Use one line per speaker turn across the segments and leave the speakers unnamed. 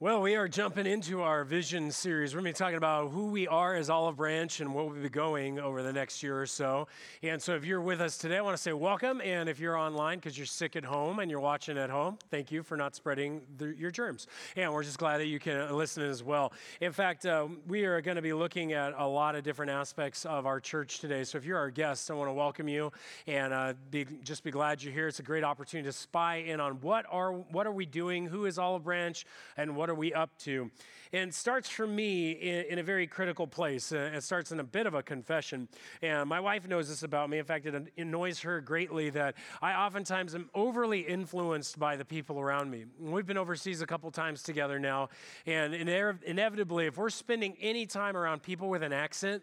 Well, we are jumping into our vision series. We're going to be talking about who we are as Olive Branch and where we'll be going over the next year or so. And so, if you're with us today, I want to say welcome. And if you're online because you're sick at home and you're watching at home, thank you for not spreading the, your germs. And we're just glad that you can listen as well. In fact, uh, we are going to be looking at a lot of different aspects of our church today. So, if you're our guest, I want to welcome you and uh, be, just be glad you're here. It's a great opportunity to spy in on what are what are we doing, who is Olive Branch, and what are we up to? And starts for me in, in a very critical place. Uh, it starts in a bit of a confession. And my wife knows this about me. In fact, it annoys her greatly that I oftentimes am overly influenced by the people around me. We've been overseas a couple times together now. And inevitably, if we're spending any time around people with an accent,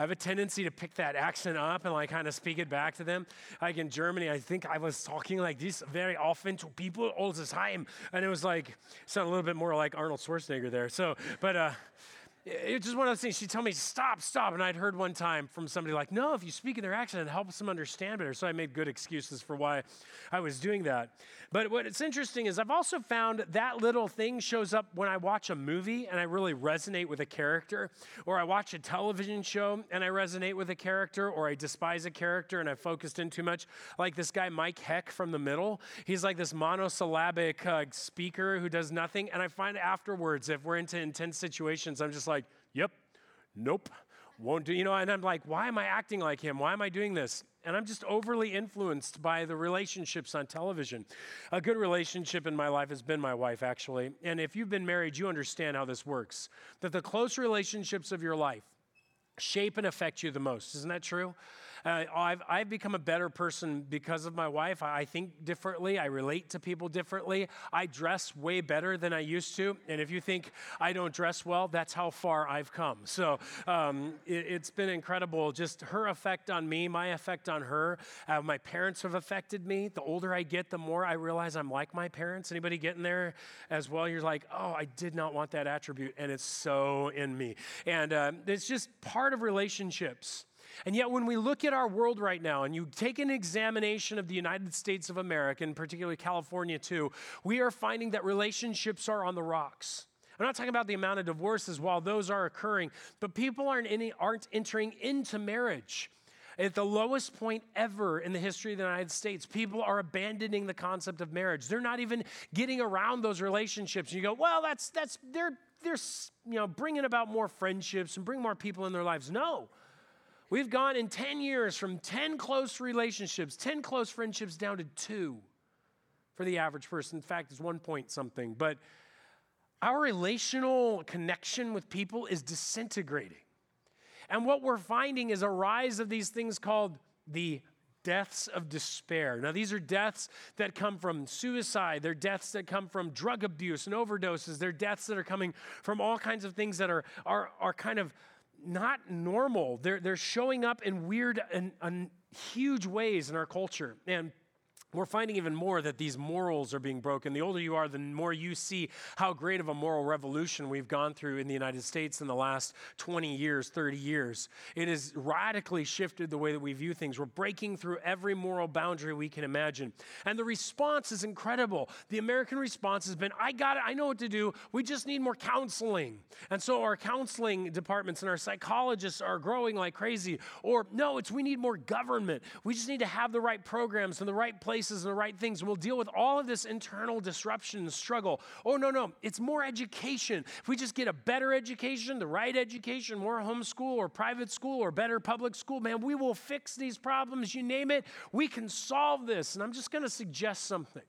I have a tendency to pick that accent up and like kind of speak it back to them. Like in Germany, I think I was talking like this very often to people all the time. And it was like, sound a little bit more like Arnold Schwarzenegger there. So, but, uh, it's just one of those things. She'd tell me, stop, stop. And I'd heard one time from somebody like, no, if you speak in their accent, it helps them understand better. So I made good excuses for why I was doing that. But what's interesting is I've also found that little thing shows up when I watch a movie and I really resonate with a character, or I watch a television show and I resonate with a character, or I despise a character and I focused in too much. Like this guy, Mike Heck from The Middle. He's like this monosyllabic uh, speaker who does nothing. And I find afterwards, if we're into intense situations, I'm just like, yep, nope, won't do. You know, and I'm like, why am I acting like him? Why am I doing this? And I'm just overly influenced by the relationships on television. A good relationship in my life has been my wife, actually. And if you've been married, you understand how this works. That the close relationships of your life shape and affect you the most. Isn't that true? Uh, I've, I've become a better person because of my wife. I, I think differently. I relate to people differently. I dress way better than I used to. And if you think I don't dress well, that's how far I've come. So um, it, has been incredible. Just her effect on me, my effect on her. Uh, my parents have affected me. The older I get, the more I realize I'm like my parents. Anybody getting there as well? You're like, oh, I did not want that attribute. And it's so in me. And uh, it's just part of relationships. And yet, when we look at our world right now and you take an examination of the United States of America, and particularly California too, we are finding that relationships are on the rocks. I'm not talking about the amount of divorces while those are occurring, but people aren't, any, aren't entering into marriage. At the lowest point ever in the history of the United States, people are abandoning the concept of marriage. They're not even getting around those relationships. You go, well, that's, that's, they're, they're, you know, bringing about more friendships and bring more people in their lives. No. We've gone in 10 years from 10 close relationships, 10 close friendships down to two for the average person. In fact, it's one point something. But our relational connection with people is disintegrating. And what we're finding is a rise of these things called the deaths of despair. Now, these are deaths that come from suicide, they're deaths that come from drug abuse and overdoses, they're deaths that are coming from all kinds of things that are, are, are kind of not normal. They're, they're showing up in weird and, and huge ways in our culture. And we're finding even more that these morals are being broken. The older you are, the more you see how great of a moral revolution we've gone through in the United States in the last 20 years, 30 years. It has radically shifted the way that we view things. We're breaking through every moral boundary we can imagine. And the response is incredible. The American response has been I got it, I know what to do. We just need more counseling. And so our counseling departments and our psychologists are growing like crazy. Or no, it's we need more government. We just need to have the right programs in the right place places and the right things. We'll deal with all of this internal disruption and struggle. Oh, no, no, it's more education. If we just get a better education, the right education, more homeschool or private school or better public school, man, we will fix these problems. You name it, we can solve this. And I'm just going to suggest something.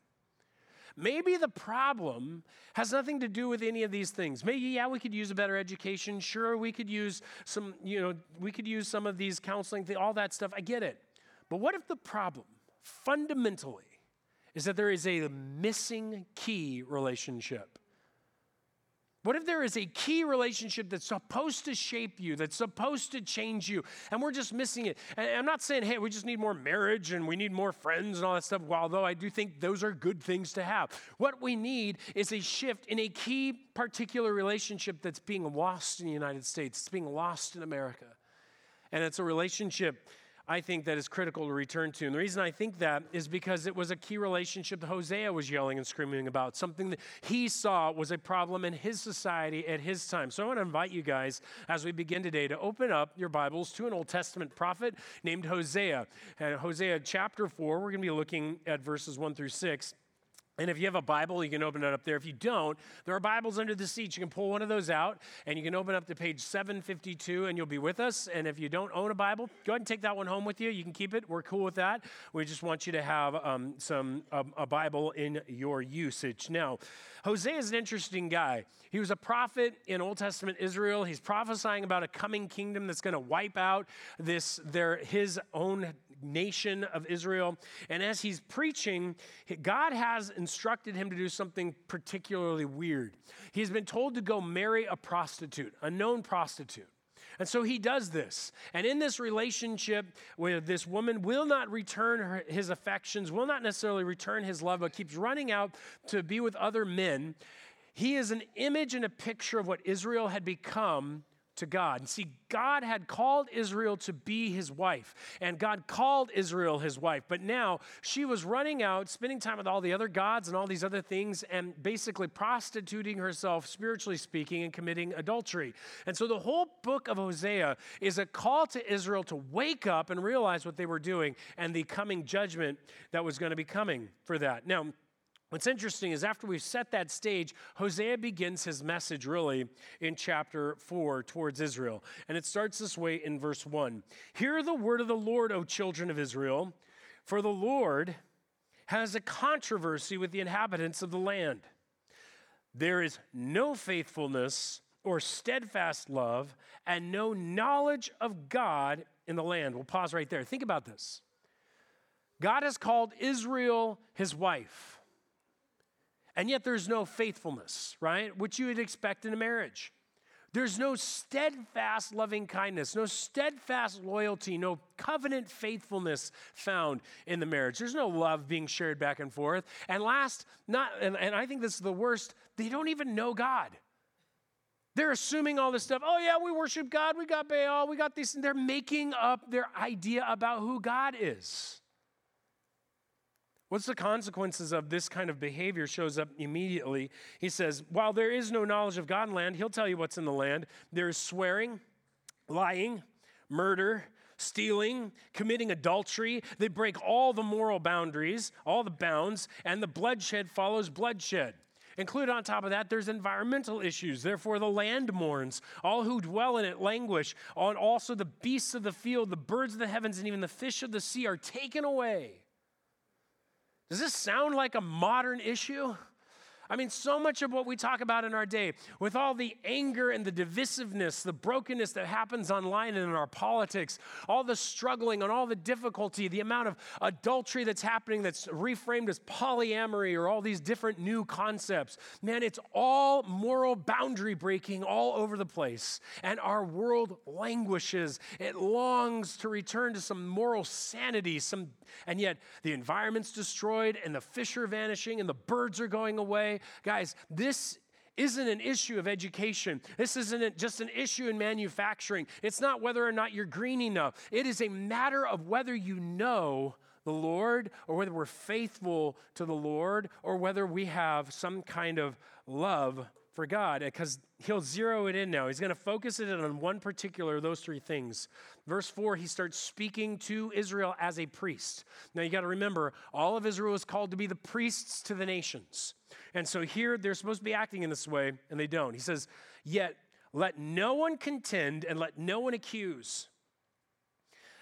Maybe the problem has nothing to do with any of these things. Maybe, yeah, we could use a better education. Sure, we could use some, you know, we could use some of these counseling, all that stuff. I get it. But what if the problem fundamentally is that there is a missing key relationship. What if there is a key relationship that's supposed to shape you, that's supposed to change you, and we're just missing it? And I'm not saying, hey, we just need more marriage and we need more friends and all that stuff, although I do think those are good things to have. What we need is a shift in a key particular relationship that's being lost in the United States, it's being lost in America. And it's a relationship I think that is critical to return to. And the reason I think that is because it was a key relationship that Hosea was yelling and screaming about, something that he saw was a problem in his society at his time. So I want to invite you guys, as we begin today, to open up your Bibles to an Old Testament prophet named Hosea. And Hosea chapter 4, we're going to be looking at verses 1 through 6. And if you have a Bible, you can open it up there. If you don't, there are Bibles under the seats. You can pull one of those out and you can open up to page 752 and you'll be with us. And if you don't own a Bible, go ahead and take that one home with you. You can keep it. We're cool with that. We just want you to have um, some um, a Bible in your usage. Now, Hosea is an interesting guy. He was a prophet in Old Testament Israel. He's prophesying about a coming kingdom that's going to wipe out this their his own nation of Israel. And as he's preaching, God has instructed him to do something particularly weird. He's been told to go marry a prostitute, a known prostitute. And so he does this. And in this relationship with this woman, will not return her, his affections, will not necessarily return his love, but keeps running out to be with other men. He is an image and a picture of what Israel had become to God. And see, God had called Israel to be his wife, and God called Israel his wife. But now she was running out, spending time with all the other gods and all these other things, and basically prostituting herself, spiritually speaking, and committing adultery. And so the whole book of Hosea is a call to Israel to wake up and realize what they were doing and the coming judgment that was going to be coming for that. Now, What's interesting is after we've set that stage, Hosea begins his message really in chapter 4 towards Israel. And it starts this way in verse 1 Hear the word of the Lord, O children of Israel, for the Lord has a controversy with the inhabitants of the land. There is no faithfulness or steadfast love and no knowledge of God in the land. We'll pause right there. Think about this. God has called Israel his wife. And yet there's no faithfulness, right? Which you would expect in a marriage. There's no steadfast loving kindness, no steadfast loyalty, no covenant faithfulness found in the marriage. There's no love being shared back and forth. And last, not and, and I think this is the worst, they don't even know God. They're assuming all this stuff. Oh, yeah, we worship God. We got Baal. We got these. And they're making up their idea about who God is. What's the consequences of this kind of behavior shows up immediately. He says, While there is no knowledge of God in land, he'll tell you what's in the land. There is swearing, lying, murder, stealing, committing adultery. They break all the moral boundaries, all the bounds, and the bloodshed follows bloodshed. Included on top of that, there's environmental issues. Therefore, the land mourns. All who dwell in it languish. Also, the beasts of the field, the birds of the heavens, and even the fish of the sea are taken away. Does this sound like a modern issue? I mean, so much of what we talk about in our day, with all the anger and the divisiveness, the brokenness that happens online and in our politics, all the struggling and all the difficulty, the amount of adultery that's happening that's reframed as polyamory or all these different new concepts. Man, it's all moral boundary breaking all over the place. And our world languishes. It longs to return to some moral sanity, some, and yet the environment's destroyed and the fish are vanishing and the birds are going away Guys, this isn't an issue of education. This isn't just an issue in manufacturing. It's not whether or not you're green enough. It is a matter of whether you know the Lord or whether we're faithful to the Lord or whether we have some kind of love for God because he'll zero it in now. He's going to focus it on one particular of those three things. Verse 4, he starts speaking to Israel as a priest. Now you got to remember, all of Israel is called to be the priests to the nations. And so here they're supposed to be acting in this way, and they don't. He says, Yet let no one contend and let no one accuse.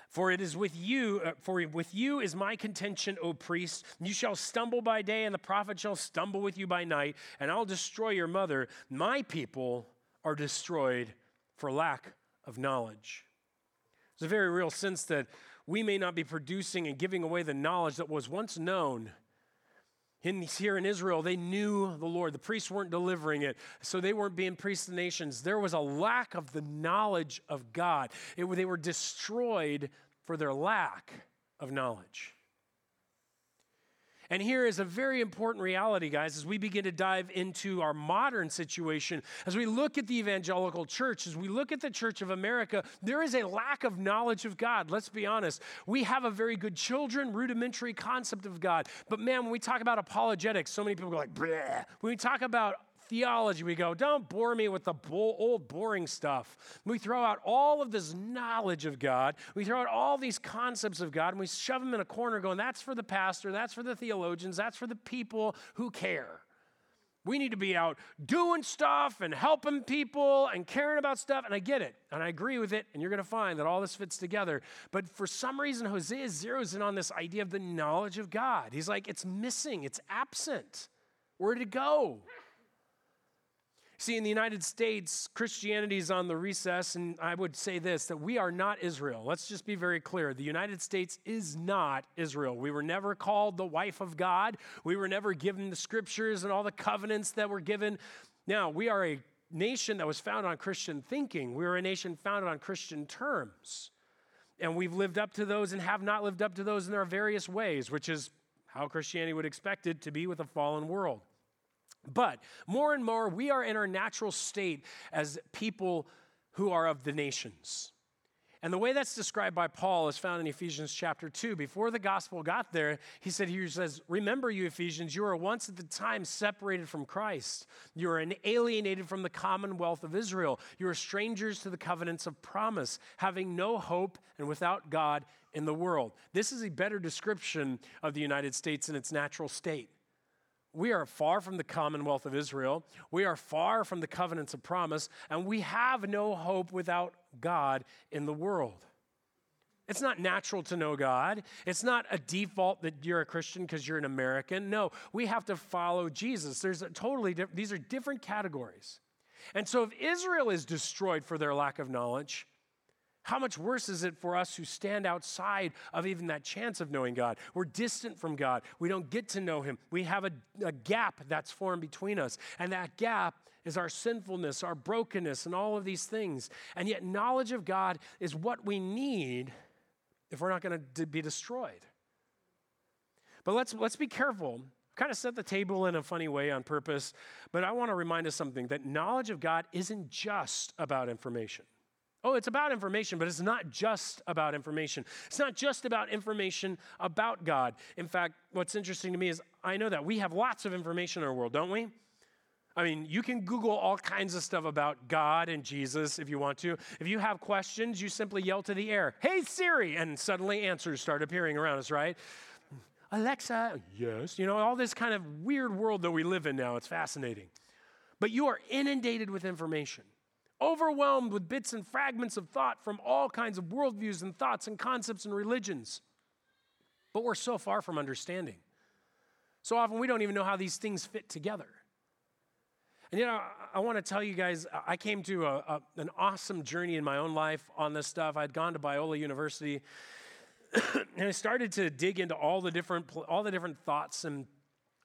For it is with you, uh, for with you is my contention, O priest. You shall stumble by day, and the prophet shall stumble with you by night, and I'll destroy your mother. My people are destroyed for lack of knowledge. There's a very real sense that we may not be producing and giving away the knowledge that was once known. In, here in Israel, they knew the Lord. The priests weren't delivering it, so they weren't being priests of the nations. There was a lack of the knowledge of God. It, they were destroyed for their lack of knowledge. And here is a very important reality, guys, as we begin to dive into our modern situation. As we look at the evangelical church, as we look at the Church of America, there is a lack of knowledge of God. Let's be honest. We have a very good children, rudimentary concept of God. But man, when we talk about apologetics, so many people go like, Bleh. when we talk about theology, we go, don't bore me with the old boring stuff. We throw out all of this knowledge of God. We throw out all these concepts of God and we shove them in a corner going, that's for the pastor, that's for the theologians, that's for the people who care. We need to be out doing stuff and helping people and caring about stuff. And I get it. And I agree with it. And you're going to find that all this fits together. But for some reason, Hosea zeroes in on this idea of the knowledge of God. He's like, it's missing, it's absent. Where did it go? See, in the United States, Christianity is on the recess, and I would say this that we are not Israel. Let's just be very clear. The United States is not Israel. We were never called the wife of God, we were never given the scriptures and all the covenants that were given. Now, we are a nation that was founded on Christian thinking, we are a nation founded on Christian terms. And we've lived up to those and have not lived up to those in our various ways, which is how Christianity would expect it to be with a fallen world. But more and more, we are in our natural state as people who are of the nations. And the way that's described by Paul is found in Ephesians chapter 2. Before the gospel got there, he said, he says, Remember, you Ephesians, you were once at the time separated from Christ. You were alienated from the commonwealth of Israel. You were strangers to the covenants of promise, having no hope and without God in the world. This is a better description of the United States in its natural state. We are far from the commonwealth of Israel. We are far from the covenants of promise, and we have no hope without God in the world. It's not natural to know God. It's not a default that you're a Christian because you're an American. No, we have to follow Jesus. There's a totally di- these are different categories. And so if Israel is destroyed for their lack of knowledge, how much worse is it for us who stand outside of even that chance of knowing God? We're distant from God. We don't get to know Him. We have a, a, gap that's formed between us. And that gap is our sinfulness, our brokenness, and all of these things. And yet, knowledge of God is what we need if we're not going to be destroyed. But let's, let's be careful. Kind of set the table in a funny way on purpose, but I want to remind us something that knowledge of God isn't just about information. Oh, it's about information, but it's not just about information. It's not just about information about God. In fact, what's interesting to me is I know that we have lots of information in our world, don't we? I mean, you can Google all kinds of stuff about God and Jesus if you want to. If you have questions, you simply yell to the air, Hey Siri, and suddenly answers start appearing around us, right? Alexa, yes. You know, all this kind of weird world that we live in now. It's fascinating. But you are inundated with information overwhelmed with bits and fragments of thought from all kinds of worldviews and thoughts and concepts and religions. But we're so far from understanding. So often we don't even know how these things fit together. And you know, I, want to tell you guys, I came to a, a, an awesome journey in my own life on this stuff. I'd gone to Biola University, and I started to dig into all the different all the different thoughts and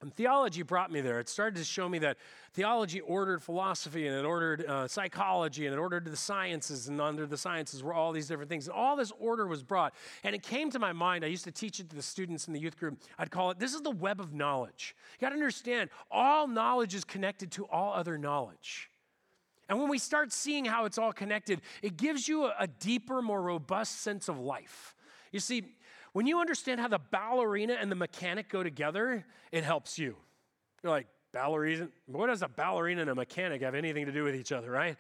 and theology brought me there. It started to show me that theology ordered philosophy and it ordered uh, psychology and it ordered the sciences, and under the sciences were all these different things. And all this order was brought. And it came to my mind. I used to teach it to the students in the youth group. I'd call it this is the web of knowledge. You got to understand, all knowledge is connected to all other knowledge. And when we start seeing how it's all connected, it gives you a, a deeper, more robust sense of life. You see, when you understand how the ballerina and the mechanic go together, it helps you. You're like, ballerina? What does a ballerina and a mechanic have anything to do with each other, right?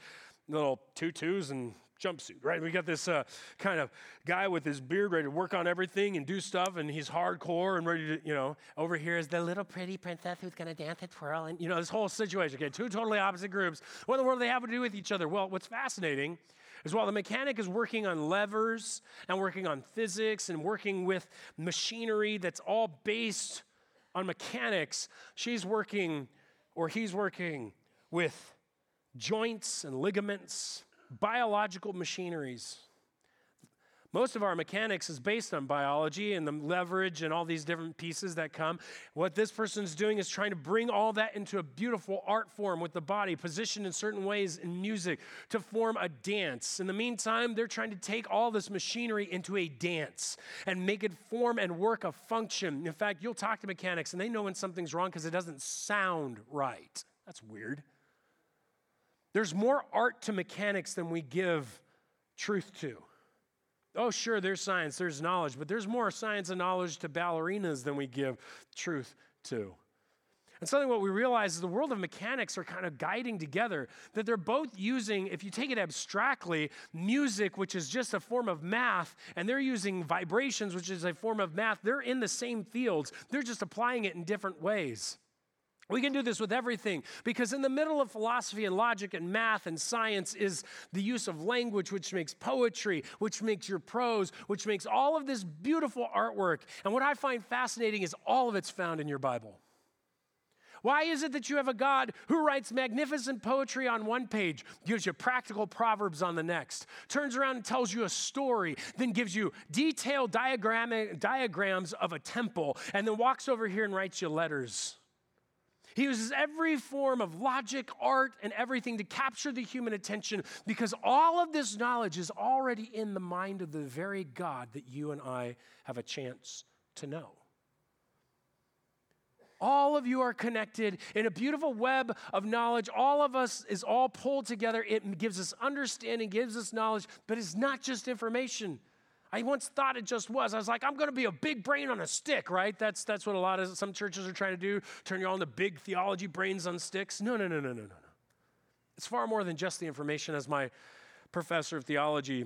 Little tutus and jumpsuit, right? We got this uh, kind of guy with his beard ready to work on everything and do stuff, and he's hardcore and ready to, you know, over here is the little pretty princess who's going to dance and twirl, and, you know, this whole situation. Okay, two totally opposite groups. What in the world do they have to do with each other? Well, what's fascinating is while the mechanic is working on levers and working on physics and working with machinery that's all based on mechanics, she's working or he's working with joints and ligaments, biological machineries. Most of our mechanics is based on biology and the leverage and all these different pieces that come. What this person's doing is trying to bring all that into a beautiful art form with the body, positioned in certain ways in music to form a dance. In the meantime, they're trying to take all this machinery into a dance and make it form and work a function. In fact, you'll talk to mechanics and they know when something's wrong because it doesn't sound right. That's weird. There's more art to mechanics than we give truth to. Oh, sure, there's science, there's knowledge, but there's more science and knowledge to ballerinas than we give truth to. And suddenly, what we realize is the world of mechanics are kind of guiding together, that they're both using, if you take it abstractly, music, which is just a form of math, and they're using vibrations, which is a form of math. They're in the same fields, they're just applying it in different ways. We can do this with everything because, in the middle of philosophy and logic and math and science, is the use of language, which makes poetry, which makes your prose, which makes all of this beautiful artwork. And what I find fascinating is all of it's found in your Bible. Why is it that you have a God who writes magnificent poetry on one page, gives you practical proverbs on the next, turns around and tells you a story, then gives you detailed diagram- diagrams of a temple, and then walks over here and writes you letters? He uses every form of logic, art, and everything to capture the human attention because all of this knowledge is already in the mind of the very God that you and I have a chance to know. All of you are connected in a beautiful web of knowledge. All of us is all pulled together. It gives us understanding, gives us knowledge, but it's not just information. I once thought it just was. I was like, I'm going to be a big brain on a stick, right? That's, that's what a lot of some churches are trying to do turn you all into big theology brains on sticks. No, no, no, no, no, no, no. It's far more than just the information. As my professor of theology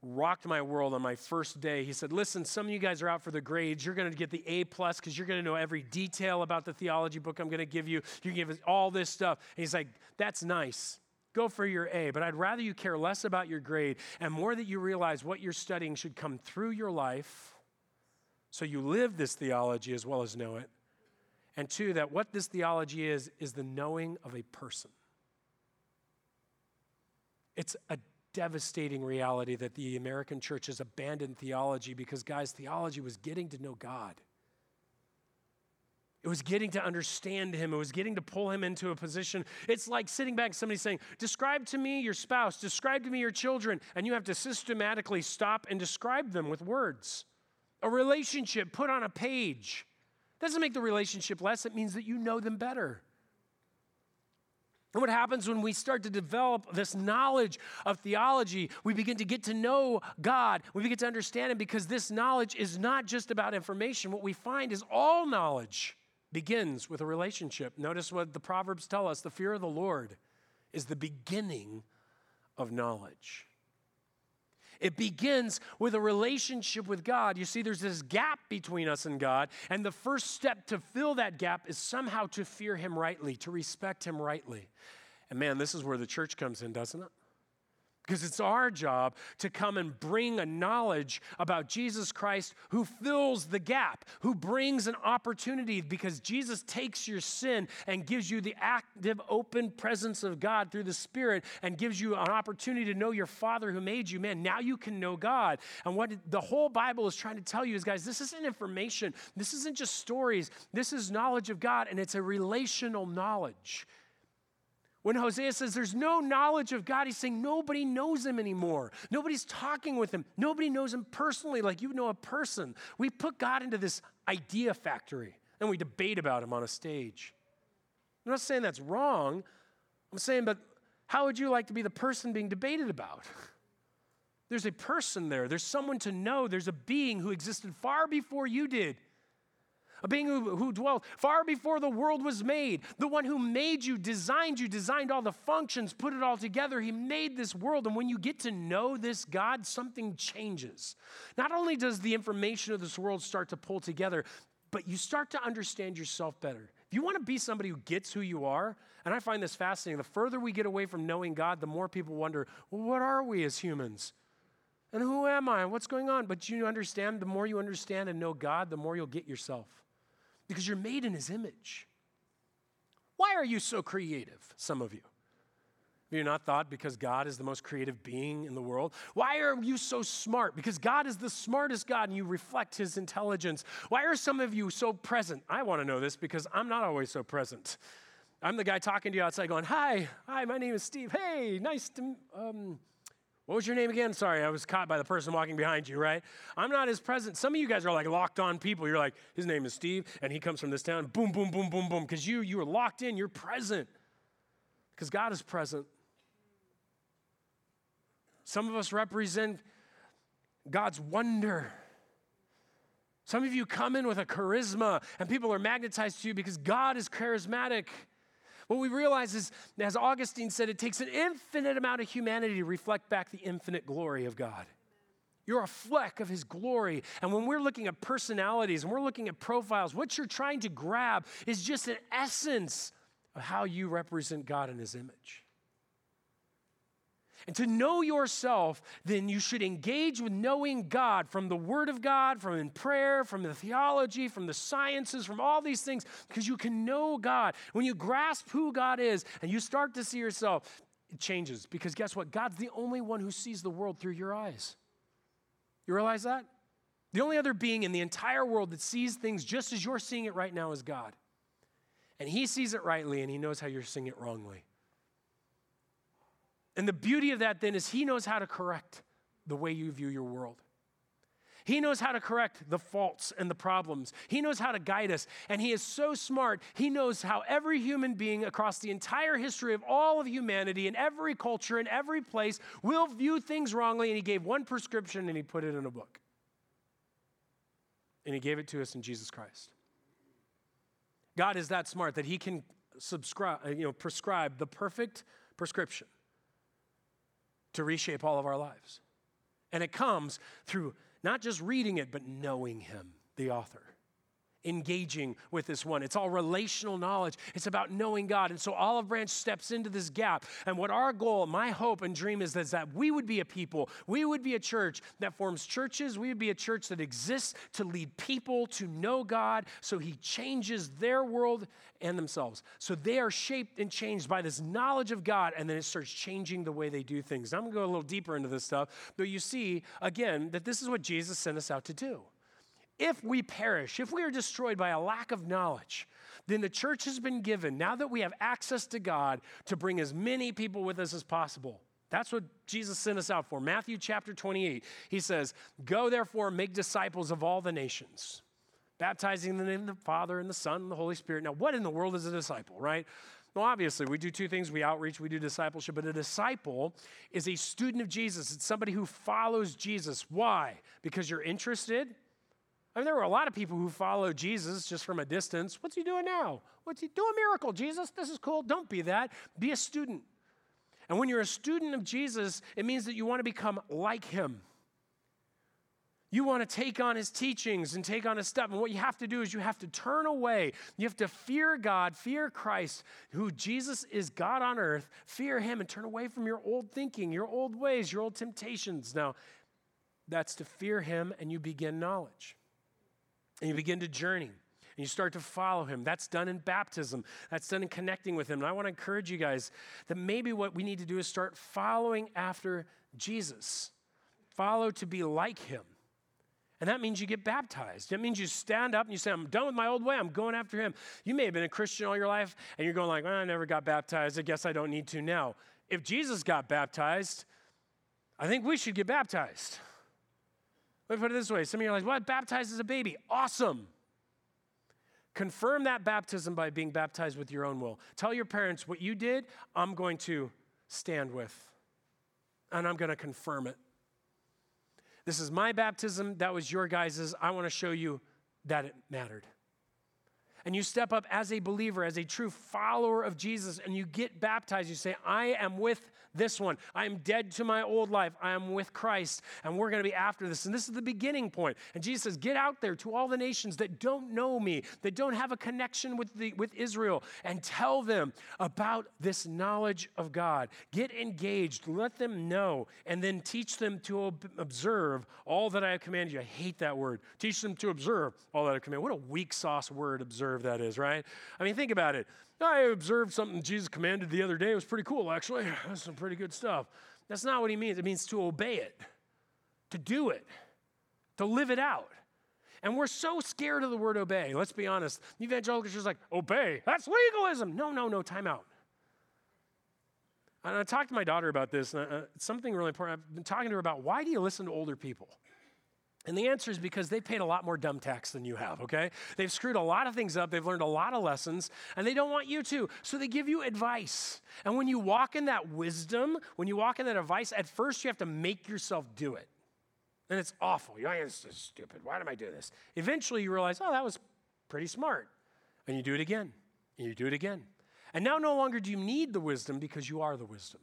rocked my world on my first day. He said, Listen, some of you guys are out for the grades. You're going to get the A plus because you're going to know every detail about the theology book I'm going to give you. You can give us all this stuff. And he's like, That's nice go for your A, but I'd rather you care less about your grade and more that you realize what you're studying should come through your life so you live this theology as well as know it. And two, that what this theology is, is the knowing of a person. It's a devastating reality that the American church has abandoned theology because, guys, theology was getting to know God. It was getting to understand him. It was getting to pull him into a position. It's like sitting back, and somebody saying, Describe to me your spouse, describe to me your children. And you have to systematically stop and describe them with words. A relationship put on a page doesn't make the relationship less, it means that you know them better. And what happens when we start to develop this knowledge of theology, we begin to get to know God. We begin to understand Him because this knowledge is not just about information. What we find is all knowledge begins with a relationship. Notice what the Proverbs tell us the fear of the Lord is the beginning of knowledge. It begins with a relationship with God. You see, there's this gap between us and God, and the first step to fill that gap is somehow to fear Him rightly, to respect Him rightly. And man, this is where the church comes in, doesn't it? Because it's our job to come and bring a knowledge about Jesus Christ who fills the gap, who brings an opportunity because Jesus takes your sin and gives you the active, open presence of God through the Spirit and gives you an opportunity to know your Father who made you. Man, now you can know God. And what the whole Bible is trying to tell you is, guys, this isn't information, this isn't just stories, this is knowledge of God, and it's a relational knowledge. When Hosea says there's no knowledge of God, he's saying nobody knows him anymore. Nobody's talking with him. Nobody knows him personally like you know a person. We put God into this idea factory and we debate about him on a stage. I'm not saying that's wrong. I'm saying, but how would you like to be the person being debated about? There's a person there, there's someone to know, there's a being who existed far before you did a being who, who dwelt far before the world was made, the one who made you, designed you, designed all the functions, put it all together. He made this world. And when you get to know this God, something changes. Not only does the information of this world start to pull together, but you start to understand yourself better. If you want to be somebody who gets who you are, and I find this fascinating, the further we get away from knowing God, the more people wonder, well, what are we as humans? And who am I? What's going on? But you understand, the more you understand and know God, the more you'll get yourself because you're made in his image. Why are you so creative, some of you? Have you not thought because God is the most creative being in the world? Why are you so smart? Because God is the smartest God and you reflect his intelligence. Why are some of you so present? I want to know this because I'm not always so present. I'm the guy talking to you outside going, Hi, hi, my name is Steve. Hey, nice to, um, what was your name again? Sorry, I was caught by the person walking behind you, right? I'm not as present. Some of you guys are like locked on people. You're like, his name is Steve, and he comes from this town. Boom, boom, boom, boom, boom. Because you, you are locked in, you're present. Because God is present. Some of us represent God's wonder. Some of you come in with a charisma and people are magnetized to you because God is charismatic. What we realize is, as Augustine said, it takes an infinite amount of humanity to reflect back the infinite glory of God. You're a fleck of his glory. And when we're looking at personalities and we're looking at profiles, what you're trying to grab is just an essence of how you represent God in his image. And to know yourself, then you should engage with knowing God from the Word of God, from in prayer, from the theology, from the sciences, from all these things, because you can know God. When you grasp who God is and you start to see yourself, it changes. Because guess what? God's the only one who sees the world through your eyes. You realize that? The only other being in the entire world that sees things just as you're seeing it right now is God. And He sees it rightly and He knows how you're seeing it wrongly. And the beauty of that then is he knows how to correct the way you view your world. He knows how to correct the faults and the problems. He knows how to guide us. And he is so smart. He knows how every human being across the entire history of all of humanity, in every culture, in every place, will view things wrongly. And he gave one prescription and he put it in a book. And he gave it to us in Jesus Christ. God is that smart that he can subscribe, you know, prescribe the perfect prescription to reshape all of our lives. And it comes through not just reading it, but knowing Him, the author engaging with this one. It's all relational knowledge. It's about knowing God. And so Olive Branch steps into this gap. And what our goal, my hope and dream is, is that we would be a people, we would be a church that forms churches. We would be a church that exists to lead people to know God so He changes their world and themselves. So they are shaped and changed by this knowledge of God, and then it starts changing the way they do things. I'm going to go a little deeper into this stuff, but you see, again, that this is what Jesus sent us out to do if we perish, if we are destroyed by a lack of knowledge, then the church has been given, now that we have access to God, to bring as many people with us as possible. That's what Jesus sent us out for. Matthew chapter 28, he says, Go therefore, make disciples of all the nations, baptizing them in the name of the Father and the Son and the Holy Spirit. Now, what in the world is a disciple, right? Well, obviously, we do two things we outreach, we do discipleship, but a disciple is a student of Jesus. It's somebody who follows Jesus. Why? Because you're interested, I mean, there were a lot of people who followed Jesus just from a distance. What's he doing now? What's he do a miracle, Jesus? This is cool. Don't be that. Be a student. And when you're a student of Jesus, it means that you want to become like him. You want to take on his teachings and take on his stuff. And what you have to do is you have to turn away. You have to fear God, fear Christ, who Jesus is God on earth. Fear him and turn away from your old thinking, your old ways, your old temptations. Now, that's to fear him and you begin knowledge and you begin to journey and you start to follow him. That's done in baptism, that's done in connecting with him. And I want to encourage you guys that maybe what we need to do is start following after Jesus, follow to be like him. And that means you get baptized. That means you stand up and you say, I'm done with my old way. I'm going after him. You may have been a Christian all your life and you're going like, I never got baptized. I guess I don't need to now. If Jesus got baptized, I think we should get baptized. Let me put it this way. Some of you are like, what? Baptized as a baby. Awesome. Confirm that baptism by being baptized with your own will. Tell your parents what you did, I'm going to stand with, and I'm going to confirm it. This is my baptism. That was your guys's. I want to show you that it mattered. And you step up as a believer, as a true follower of Jesus, and you get baptized. You say, I am with this one. I am dead to my old life. I am with Christ, and we're going to be after this. And this is the beginning point. And Jesus says, Get out there to all the nations that don't know me, that don't have a connection with, the, with Israel, and tell them about this knowledge of God. Get engaged, let them know, and then teach them to ob- observe all that I have commanded you. I hate that word. Teach them to observe all that I command. What a weak sauce word, observe observe, that is, right? I mean, think about it. I observed something Jesus commanded the other day. It was pretty cool, actually. That's some pretty good stuff. That's not what he means. It means to obey it, to do it, to live it out. And we're so scared of the word obey. Let's be honest. Evangelicals are just like, obey. That's legalism. No, no, no, time out. And I talked to my daughter about this, and uh, something really important. I've been talking to her about why do you listen to older people? And the answer is because they've paid a lot more dumb tax than you have, okay? They've screwed a lot of things up, they've learned a lot of lessons, and they don't want you to. So they give you advice. And when you walk in that wisdom, when you walk in that advice, at first you have to make yourself do it. And it's awful. You're like, this is stupid. Why did I do this? Eventually you realize, oh, that was pretty smart. And you do it again, and you do it again. And now no longer do you need the wisdom because you are the wisdom.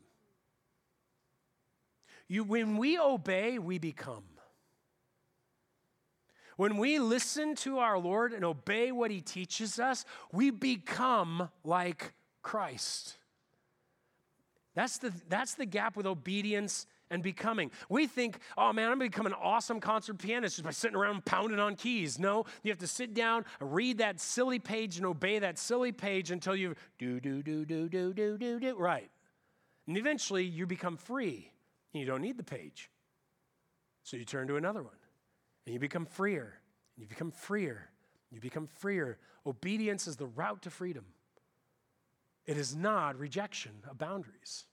You, when we obey, we become. When we listen to our Lord and obey what he teaches us, we become like Christ. That's the, that's the gap with obedience and becoming. We think, oh man, I'm gonna become an awesome concert pianist just by sitting around pounding on keys. No, you have to sit down, read that silly page, and obey that silly page until you do, do, do, do, do, do, do, do, right. And eventually you become free and you don't need the page. So you turn to another one. And you become freer. And you become freer. You become freer. Obedience is the route to freedom. It is not rejection of boundaries.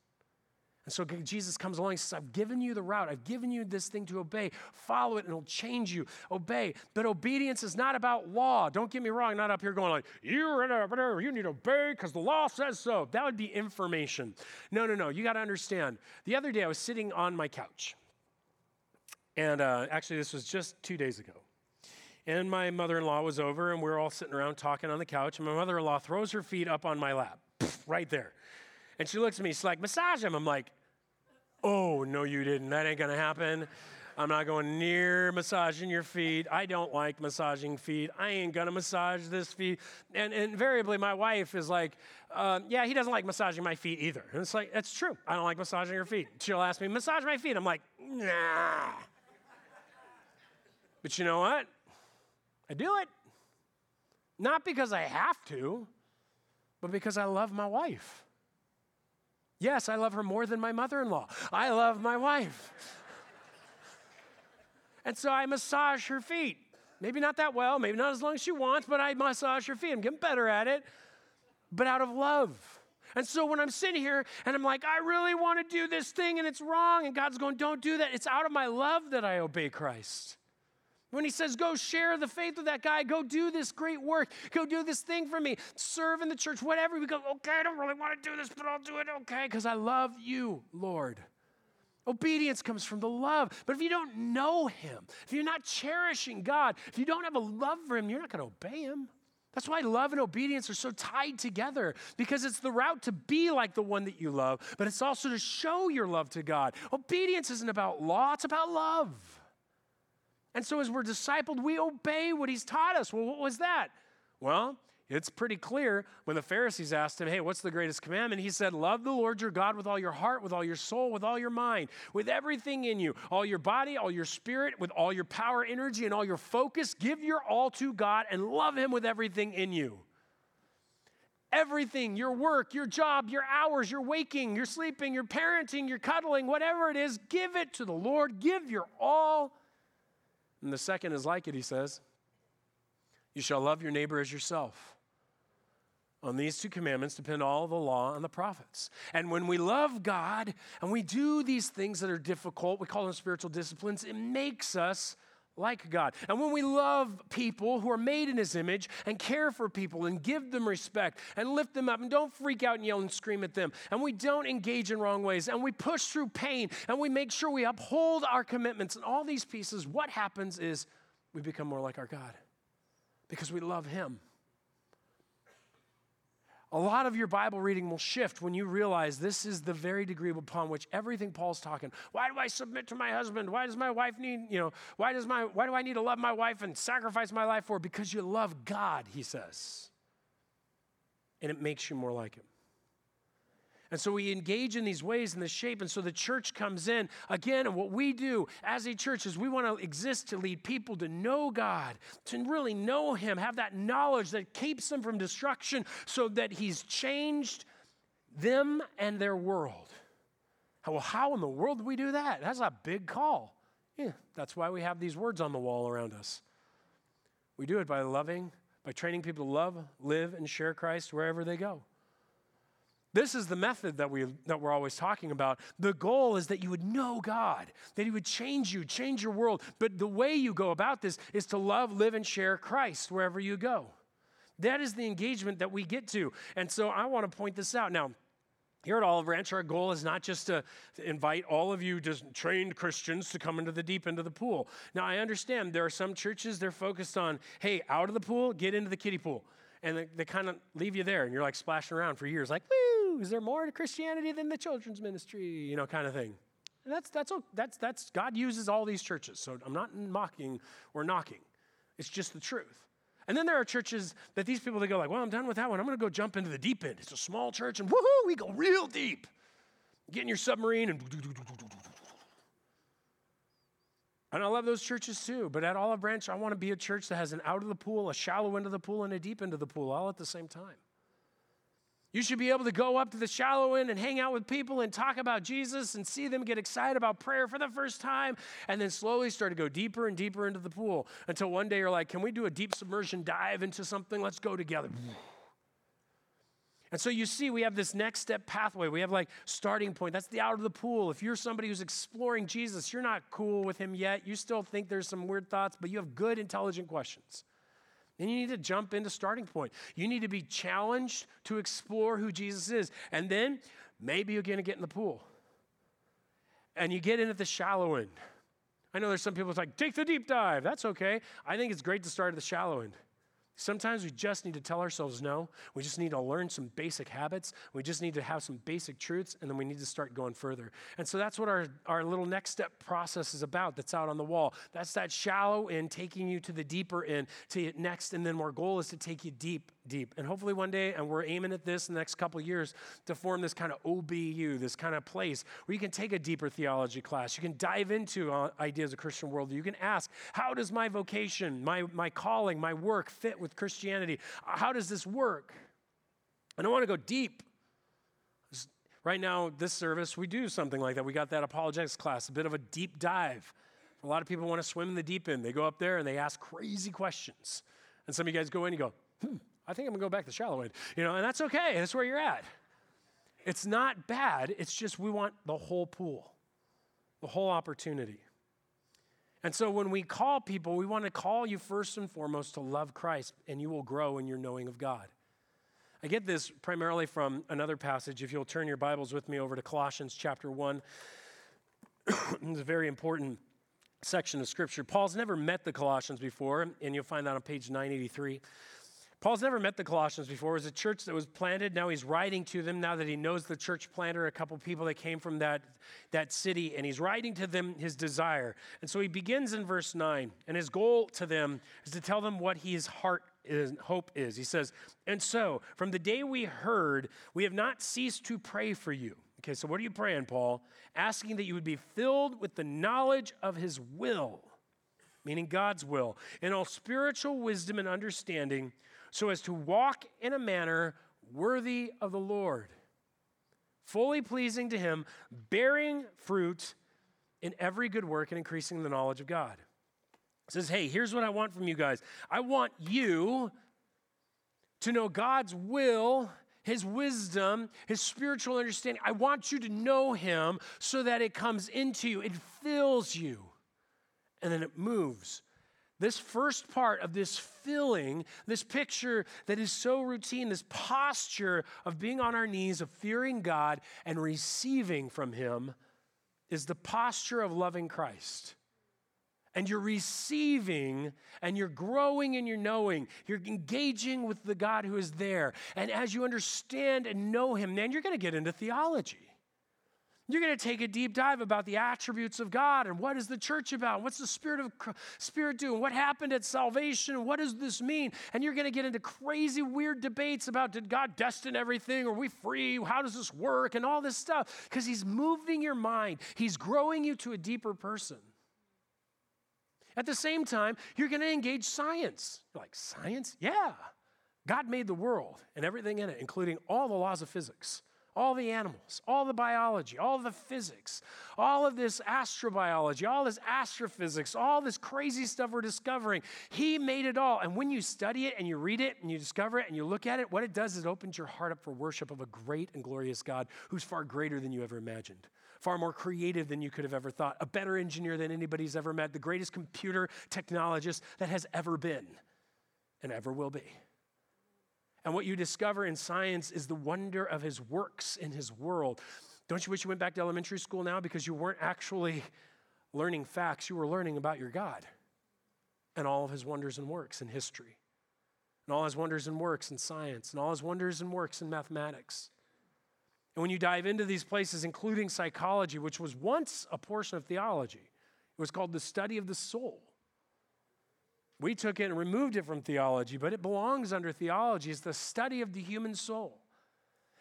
And so Jesus comes along and says, I've given you the route. I've given you this thing to obey. Follow it and it'll change you. Obey. But obedience is not about law. Don't get me wrong. I'm not up here going like, you're in a, you need to obey because the law says so. That would be information. No, no, no. You got to understand. The other day I was sitting on my couch and uh, actually, this was just two days ago. And my mother in law was over, and we are all sitting around talking on the couch. And my mother in law throws her feet up on my lap, right there. And she looks at me, she's like, massage him. I'm like, oh, no, you didn't. That ain't gonna happen. I'm not going near massaging your feet. I don't like massaging feet. I ain't gonna massage this feet. And, and invariably, my wife is like, uh, yeah, he doesn't like massaging my feet either. And it's like, that's true. I don't like massaging your feet. She'll ask me, massage my feet. I'm like, nah. But you know what? I do it. Not because I have to, but because I love my wife. Yes, I love her more than my mother in law. I love my wife. and so I massage her feet. Maybe not that well, maybe not as long as she wants, but I massage her feet. I'm getting better at it, but out of love. And so when I'm sitting here and I'm like, I really want to do this thing and it's wrong, and God's going, don't do that, it's out of my love that I obey Christ. When he says, go share the faith with that guy, go do this great work, go do this thing for me, serve in the church, whatever, we go, okay, I don't really want to do this, but I'll do it, okay, because I love you, Lord. Obedience comes from the love. But if you don't know him, if you're not cherishing God, if you don't have a love for him, you're not going to obey him. That's why love and obedience are so tied together because it's the route to be like the one that you love, but it's also to show your love to God. Obedience isn't about law, it's about love. And so as we're discipled, we obey what he's taught us. Well, what was that? Well, it's pretty clear when the Pharisees asked him, Hey, what's the greatest commandment? He said, Love the Lord your God with all your heart, with all your soul, with all your mind, with everything in you, all your body, all your spirit, with all your power, energy, and all your focus. Give your all to God and love him with everything in you. Everything, your work, your job, your hours, your waking, your sleeping, your parenting, your cuddling, whatever it is, give it to the Lord. Give your all and the second is like it, he says You shall love your neighbor as yourself. On these two commandments depend all the law and the prophets. And when we love God and we do these things that are difficult, we call them spiritual disciplines, it makes us like God. And when we love people who are made in His image and care for people and give them respect and lift them up and don't freak out and yell and scream at them and we don't engage in wrong ways and we push through pain and we make sure we uphold our commitments and all these pieces, what happens is we become more like our God because we love Him a lot of your Bible reading will shift when you realize this is the very degree upon which everything Paul's talking. Why do I submit to my husband? Why does my wife need, you know, why does my why do I need to love my wife and sacrifice my life for? Because you love God, he says. And it makes you more like him. And so we engage in these ways in this shape. And so the church comes in again. And what we do as a church is we want to exist to lead people to know God, to really know Him, have that knowledge that keeps them from destruction so that He's changed them and their world. Well, how in the world do we do that? That's a big call. Yeah, that's why we have these words on the wall around us. We do it by loving, by training people to love, live, and share Christ wherever they go. This is the method that, we, that we're always talking about. The goal is that you would know God, that He would change you, change your world. But the way you go about this is to love, live, and share Christ wherever you go. That is the engagement that we get to. And so I want to point this out. Now, here at Olive Branch, our goal is not just to invite all of you just trained Christians to come into the deep end of the pool. Now, I understand there are some churches, they're focused on, hey, out of the pool, get into the kiddie pool. And they, they kind of leave you there, and you're like splashing around for years, like, woo, is there more to Christianity than the children's ministry? You know, kind of thing. And that's, that's, that's, that's, God uses all these churches, so I'm not mocking or knocking. It's just the truth. And then there are churches that these people they go like, well, I'm done with that one. I'm going to go jump into the deep end. It's a small church, and woohoo, we go real deep. Get in your submarine and. And I love those churches too. But at Olive Branch, I want to be a church that has an out of the pool, a shallow end of the pool, and a deep end of the pool all at the same time. You should be able to go up to the shallow end and hang out with people and talk about Jesus and see them get excited about prayer for the first time, and then slowly start to go deeper and deeper into the pool until one day you're like, Can we do a deep submersion dive into something? Let's go together. And so you see, we have this next step pathway. We have like starting point. That's the out of the pool. If you're somebody who's exploring Jesus, you're not cool with him yet. You still think there's some weird thoughts, but you have good, intelligent questions. Then you need to jump into starting point. You need to be challenged to explore who Jesus is. And then maybe you're going to get in the pool. And you get in at the shallow end. I know there's some people that's like, take the deep dive. That's okay. I think it's great to start at the shallow end. Sometimes we just need to tell ourselves no. We just need to learn some basic habits. We just need to have some basic truths, and then we need to start going further. And so that's what our, our little next step process is about that's out on the wall. That's that shallow end taking you to the deeper end, to next, and then our goal is to take you deep deep. And hopefully one day, and we're aiming at this in the next couple years, to form this kind of OBU, this kind of place where you can take a deeper theology class. You can dive into uh, ideas of Christian worldview. You can ask, how does my vocation, my, my calling, my work fit with Christianity? How does this work? And I want to go deep. Right now, this service, we do something like that. We got that apologetics class, a bit of a deep dive. A lot of people want to swim in the deep end. They go up there and they ask crazy questions. And some of you guys go in and you go, hmm, I think I'm gonna go back to shallow end. You know, and that's okay. That's where you're at. It's not bad. It's just we want the whole pool, the whole opportunity. And so when we call people, we want to call you first and foremost to love Christ, and you will grow in your knowing of God. I get this primarily from another passage. If you'll turn your Bibles with me over to Colossians chapter 1, it's a very important section of Scripture. Paul's never met the Colossians before, and you'll find that on page 983. Paul's never met the Colossians before. It was a church that was planted. Now he's writing to them now that he knows the church planter, a couple people that came from that, that city, and he's writing to them his desire. And so he begins in verse 9, and his goal to them is to tell them what his heart is, hope is. He says, And so, from the day we heard, we have not ceased to pray for you. Okay, so what are you praying, Paul? Asking that you would be filled with the knowledge of his will, meaning God's will, and all spiritual wisdom and understanding so as to walk in a manner worthy of the Lord, fully pleasing to Him, bearing fruit in every good work and increasing the knowledge of God. It says, hey, here's what I want from you guys. I want you to know God's will, His wisdom, His spiritual understanding. I want you to know Him so that it comes into you, it fills you, and then it moves this first part of this filling, this picture that is so routine, this posture of being on our knees, of fearing God and receiving from Him, is the posture of loving Christ. And you're receiving and you're growing in your knowing. You're engaging with the God who is there. And as you understand and know Him, then you're going to get into theology. You're going to take a deep dive about the attributes of God and what is the church about? What's the Spirit of Spirit doing? What happened at salvation? What does this mean? And you're going to get into crazy, weird debates about did God destine everything? Are we free? How does this work? And all this stuff because He's moving your mind. He's growing you to a deeper person. At the same time, you're going to engage science. You're like, science? Yeah. God made the world and everything in it, including all the laws of physics all the animals, all the biology, all the physics, all of this astrobiology, all this astrophysics, all this crazy stuff we're discovering. He made it all. And when you study it and you read it and you discover it and you look at it, what it does is it opens your heart up for worship of a great and glorious God who's far greater than you ever imagined. Far more creative than you could have ever thought, a better engineer than anybody's ever met, the greatest computer technologist that has ever been and ever will be. And what you discover in science is the wonder of his works in his world. Don't you wish you went back to elementary school now because you weren't actually learning facts, you were learning about your God and all of his wonders and works in history, and all his wonders and works in science, and all his wonders and works in mathematics. And when you dive into these places, including psychology, which was once a portion of theology, it was called the study of the soul. We took it and removed it from theology, but it belongs under theology. It's the study of the human soul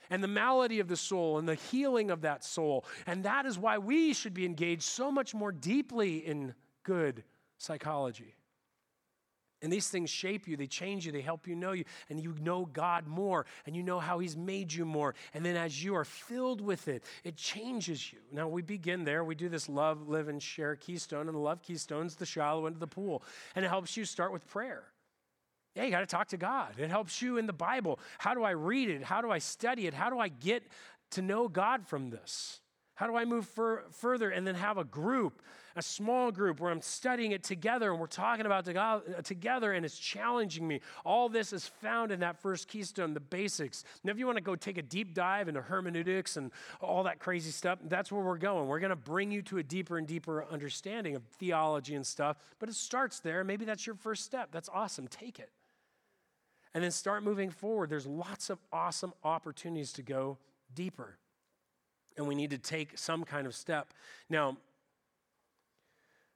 and the malady of the soul and the healing of that soul. And that is why we should be engaged so much more deeply in good psychology. And these things shape you, they change you, they help you know you, and you know God more, and you know how He's made you more. And then as you are filled with it, it changes you. Now we begin there. We do this love, live, and share keystone, and the love keystone's the shallow end of the pool. And it helps you start with prayer. Yeah, you got to talk to God. It helps you in the Bible. How do I read it? How do I study it? How do I get to know God from this? How do I move fur- further and then have a group, a small group where I'm studying it together and we're talking about it uh, together and it's challenging me? All this is found in that first keystone, the basics. Now, if you want to go take a deep dive into hermeneutics and all that crazy stuff, that's where we're going. We're going to bring you to a deeper and deeper understanding of theology and stuff, but it starts there. Maybe that's your first step. That's awesome. Take it. And then start moving forward. There's lots of awesome opportunities to go deeper and we need to take some kind of step. Now,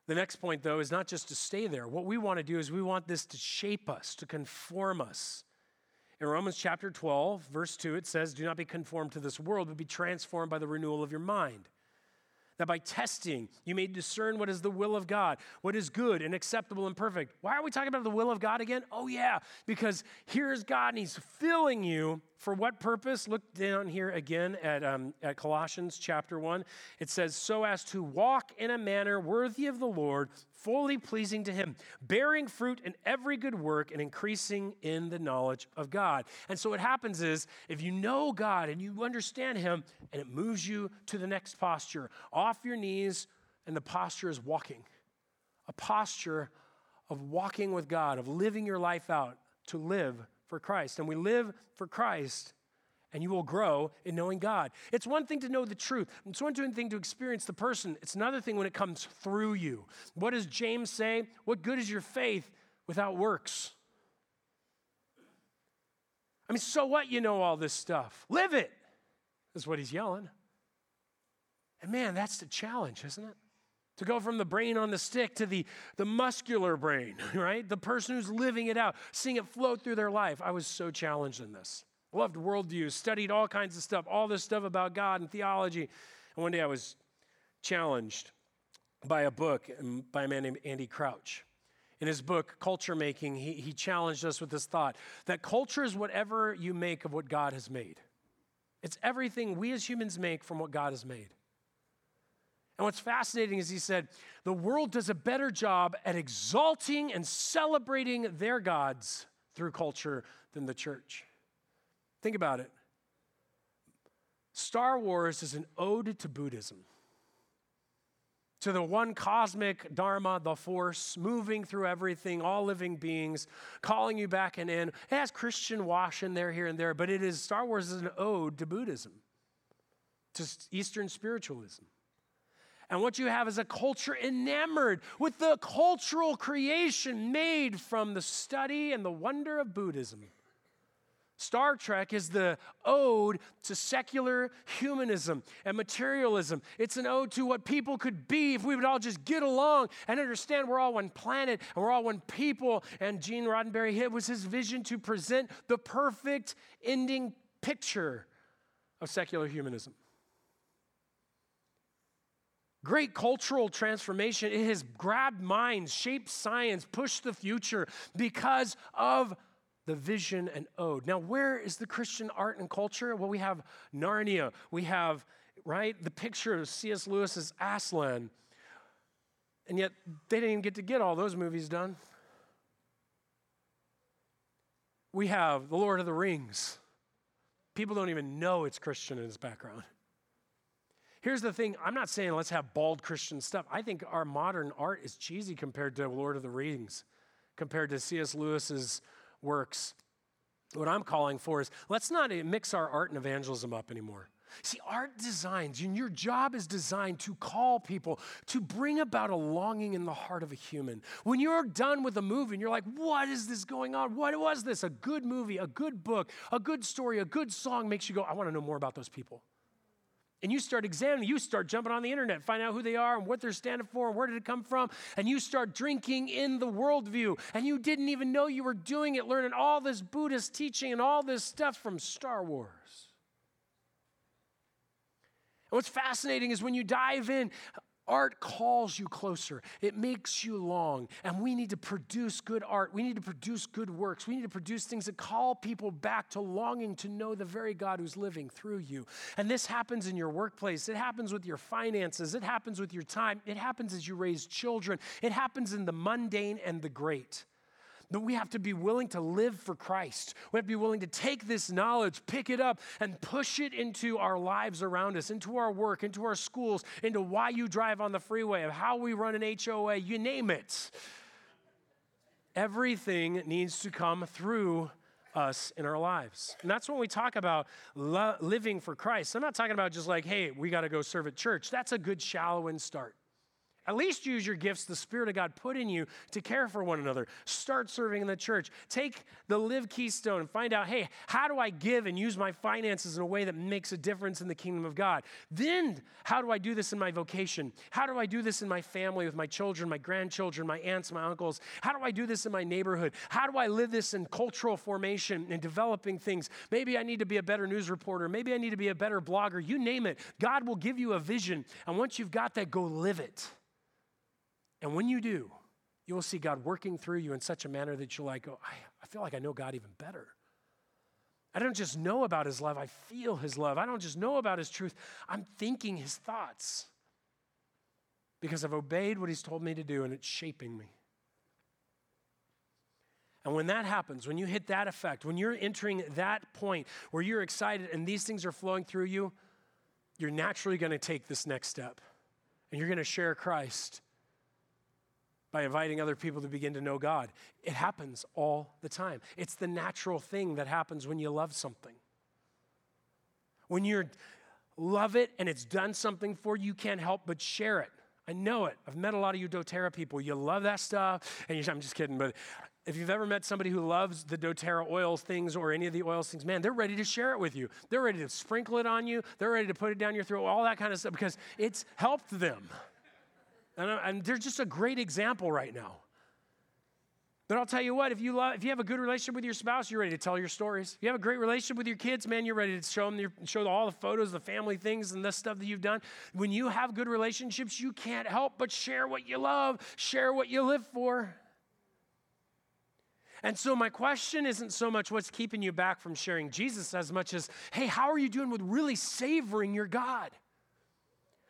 the next point, though, is not just to stay there. What we want to do is we want this to shape us, to conform us. In Romans chapter 12, verse 2, it says, Do not be conformed to this world, but be transformed by the renewal of your mind that by testing you may discern what is the will of God, what is good and acceptable and perfect. Why are we talking about the will of God again? Oh, yeah, because here's God and He's filling you for what purpose? Look down here again at, um, at Colossians chapter 1. It says, So as to walk in a manner worthy of the Lord, fully pleasing to Him, bearing fruit in every good work and increasing in the knowledge of God. And so what happens is, if you know God and you understand Him, and it moves you to the next posture, off your knees, and the posture is walking. A posture of walking with God, of living your life out to live for Christ. And we live for Christ and you will grow in knowing God. It's one thing to know the truth, it's one thing to experience the person, it's another thing when it comes through you. What does James say? What good is your faith without works? I mean, so what you know all this stuff? Live it, is what he's yelling. And man, that's the challenge, isn't it? To go from the brain on the stick to the, the muscular brain, right? The person who's living it out, seeing it flow through their life. I was so challenged in this loved worldviews, studied all kinds of stuff, all this stuff about God and theology. And one day I was challenged by a book um, by a man named Andy Crouch. In his book, Culture Making, he, he challenged us with this thought that culture is whatever you make of what God has made. It's everything we as humans make from what God has made. And what's fascinating is he said, the world does a better job at exalting and celebrating their gods through culture than the church. Think about it. Star Wars is an ode to Buddhism, to the one cosmic Dharma, the force, moving through everything, all living beings, calling you back and in. It has Christian wash in there, here and there, but it is Star Wars is an ode to Buddhism, to Eastern spiritualism. And what you have is a culture enamored with the cultural creation made from the study and the wonder of Buddhism. Star Trek is the ode to secular humanism and materialism. It's an ode to what people could be if we would all just get along and understand we're all one planet and we're all one people. And Gene Roddenberry, it was his vision to present the perfect ending picture of secular humanism. Great cultural transformation. It has grabbed minds, shaped science, pushed the future because of the vision and ode. Now, where is the Christian art and culture? Well, we have Narnia. We have, right, the picture of C.S. Lewis's Aslan. And yet, they didn't even get to get all those movies done. We have The Lord of the Rings. People don't even know it's Christian in its background. Here's the thing I'm not saying let's have bald Christian stuff. I think our modern art is cheesy compared to Lord of the Rings, compared to C.S. Lewis's works. What I'm calling for is let's not mix our art and evangelism up anymore. See, art designs, and your job is designed to call people, to bring about a longing in the heart of a human. When you're done with a movie and you're like, what is this going on? What was this? A good movie, a good book, a good story, a good song makes you go, I want to know more about those people. And you start examining, you start jumping on the internet, find out who they are and what they're standing for and where did it come from. And you start drinking in the worldview. And you didn't even know you were doing it, learning all this Buddhist teaching and all this stuff from Star Wars. And what's fascinating is when you dive in, Art calls you closer, it makes you long. And we need to produce good art. We need to produce good works. We need to produce things that call people back to longing to know the very God who's living through you. And this happens in your workplace, it happens with your finances, it happens with your time, it happens as you raise children, it happens in the mundane and the great. That we have to be willing to live for Christ. We have to be willing to take this knowledge, pick it up, and push it into our lives around us, into our work, into our schools, into why you drive on the freeway, of how we run an HOA, you name it. Everything needs to come through us in our lives. And that's when we talk about lo- living for Christ. I'm not talking about just like, hey, we got to go serve at church. That's a good shallow end start. At least use your gifts the Spirit of God put in you to care for one another. Start serving in the church. Take the Live Keystone and find out hey, how do I give and use my finances in a way that makes a difference in the kingdom of God? Then, how do I do this in my vocation? How do I do this in my family with my children, my grandchildren, my aunts, my uncles? How do I do this in my neighborhood? How do I live this in cultural formation and developing things? Maybe I need to be a better news reporter. Maybe I need to be a better blogger. You name it. God will give you a vision. And once you've got that, go live it. And when you do, you will see God working through you in such a manner that you're like, oh, I, I feel like I know God even better. I don't just know about his love, I feel his love. I don't just know about his truth, I'm thinking his thoughts because I've obeyed what he's told me to do and it's shaping me. And when that happens, when you hit that effect, when you're entering that point where you're excited and these things are flowing through you, you're naturally going to take this next step and you're going to share Christ by inviting other people to begin to know God. It happens all the time. It's the natural thing that happens when you love something. When you love it and it's done something for you, you can't help but share it. I know it. I've met a lot of you doTERRA people. You love that stuff. And I'm just kidding, but if you've ever met somebody who loves the doTERRA oils things or any of the oils things, man, they're ready to share it with you. They're ready to sprinkle it on you. They're ready to put it down your throat, all that kind of stuff because it's helped them. And, and they're just a great example right now. But I'll tell you what, if you love, if you have a good relationship with your spouse, you're ready to tell your stories. If you have a great relationship with your kids, man, you're ready to show them, your, show all the photos, the family things, and the stuff that you've done. When you have good relationships, you can't help but share what you love, share what you live for. And so, my question isn't so much what's keeping you back from sharing Jesus as much as, hey, how are you doing with really savoring your God?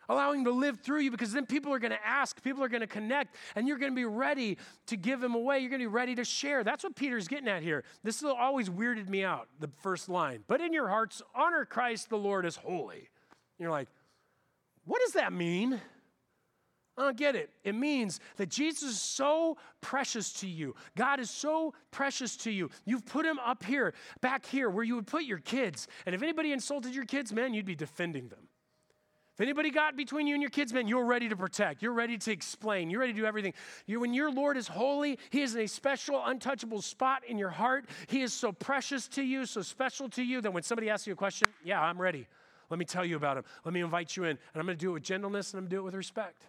Allowing him to live through you because then people are going to ask, people are going to connect, and you're going to be ready to give him away. You're going to be ready to share. That's what Peter's getting at here. This always weirded me out, the first line. But in your hearts, honor Christ the Lord as holy. And you're like, what does that mean? I don't get it. It means that Jesus is so precious to you. God is so precious to you. You've put him up here, back here, where you would put your kids. And if anybody insulted your kids, man, you'd be defending them. If anybody got between you and your kids, man, you're ready to protect. You're ready to explain. You're ready to do everything. You, when your Lord is holy, He is in a special, untouchable spot in your heart. He is so precious to you, so special to you that when somebody asks you a question, yeah, I'm ready. Let me tell you about Him. Let me invite you in. And I'm going to do it with gentleness and I'm going to do it with respect.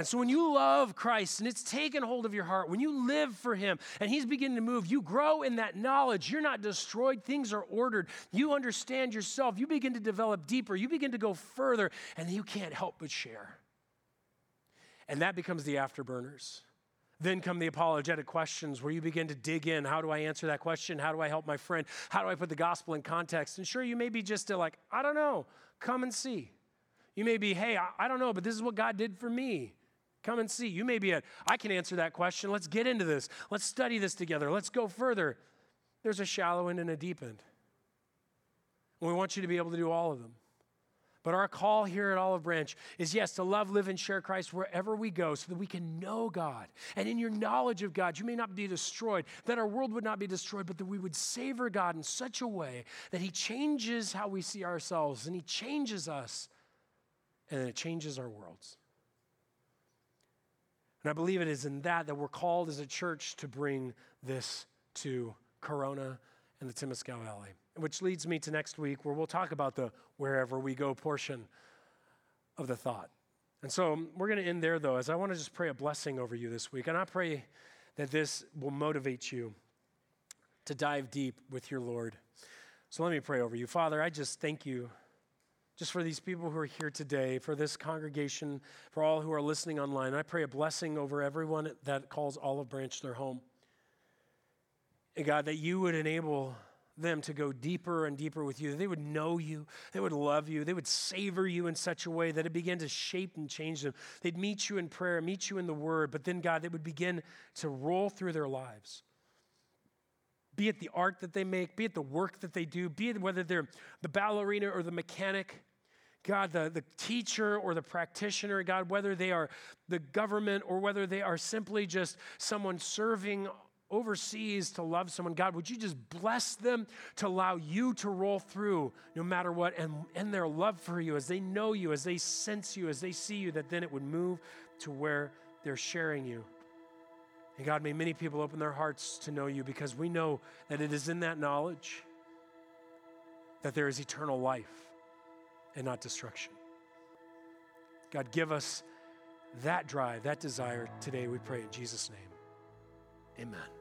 And so when you love Christ and it's taken hold of your heart, when you live for Him and He's beginning to move, you grow in that knowledge. You're not destroyed, things are ordered. You understand yourself. You begin to develop deeper. You begin to go further, and you can't help but share. And that becomes the afterburners. Then come the apologetic questions where you begin to dig in. How do I answer that question? How do I help my friend? How do I put the gospel in context? And sure, you may be just like, I don't know, come and see. You may be, hey, I, don't know, but this is what God did for me. Come and see. You may be a, I can answer that question. Let's get into this. Let's study this together. Let's go further. There's a shallow end and a deep end. And we want you to be able to do all of them. But our call here at Olive Branch is yes, to love, live, and share Christ wherever we go so that we can know God. And in your knowledge of God, you may not be destroyed, that our world would not be destroyed, but that we would savor God in such a way that He changes how we see ourselves and He changes us and it changes our worlds. And I believe it is in that that we're called as a church to bring this to Corona and the Temescal Valley. Which leads me to next week where we'll talk about the wherever we go portion of the thought. And so um, we're going to end there though, as I want to just pray a blessing over you this week. And I pray that this will motivate you to dive deep with your Lord. So let me pray over you. Father, I just thank you just for these people who are here today, for this congregation, for all who are listening online. I pray a blessing over everyone that calls Olive Branch their home. And God, that you would enable them to go deeper and deeper with you. They would know you, they would love you, they would savor you in such a way that it began to shape and change them. They'd meet you in prayer, meet you in the word, but then, God, they would begin to roll through their lives be it the art that they make, be it the work that they do, be it whether they're the ballerina or the mechanic, God, the, the teacher or the practitioner, God, whether they are the government or whether they are simply just someone serving overseas to love someone, God, would you just bless them to allow you to roll through no matter what and, and their love for you as they know you, as they sense you, as they see you, that then it would move to where they're sharing you. And God, may many people open their hearts to know you because we know that it is in that knowledge that there is eternal life and not destruction. God, give us that drive, that desire today, we pray in Jesus' name. Amen.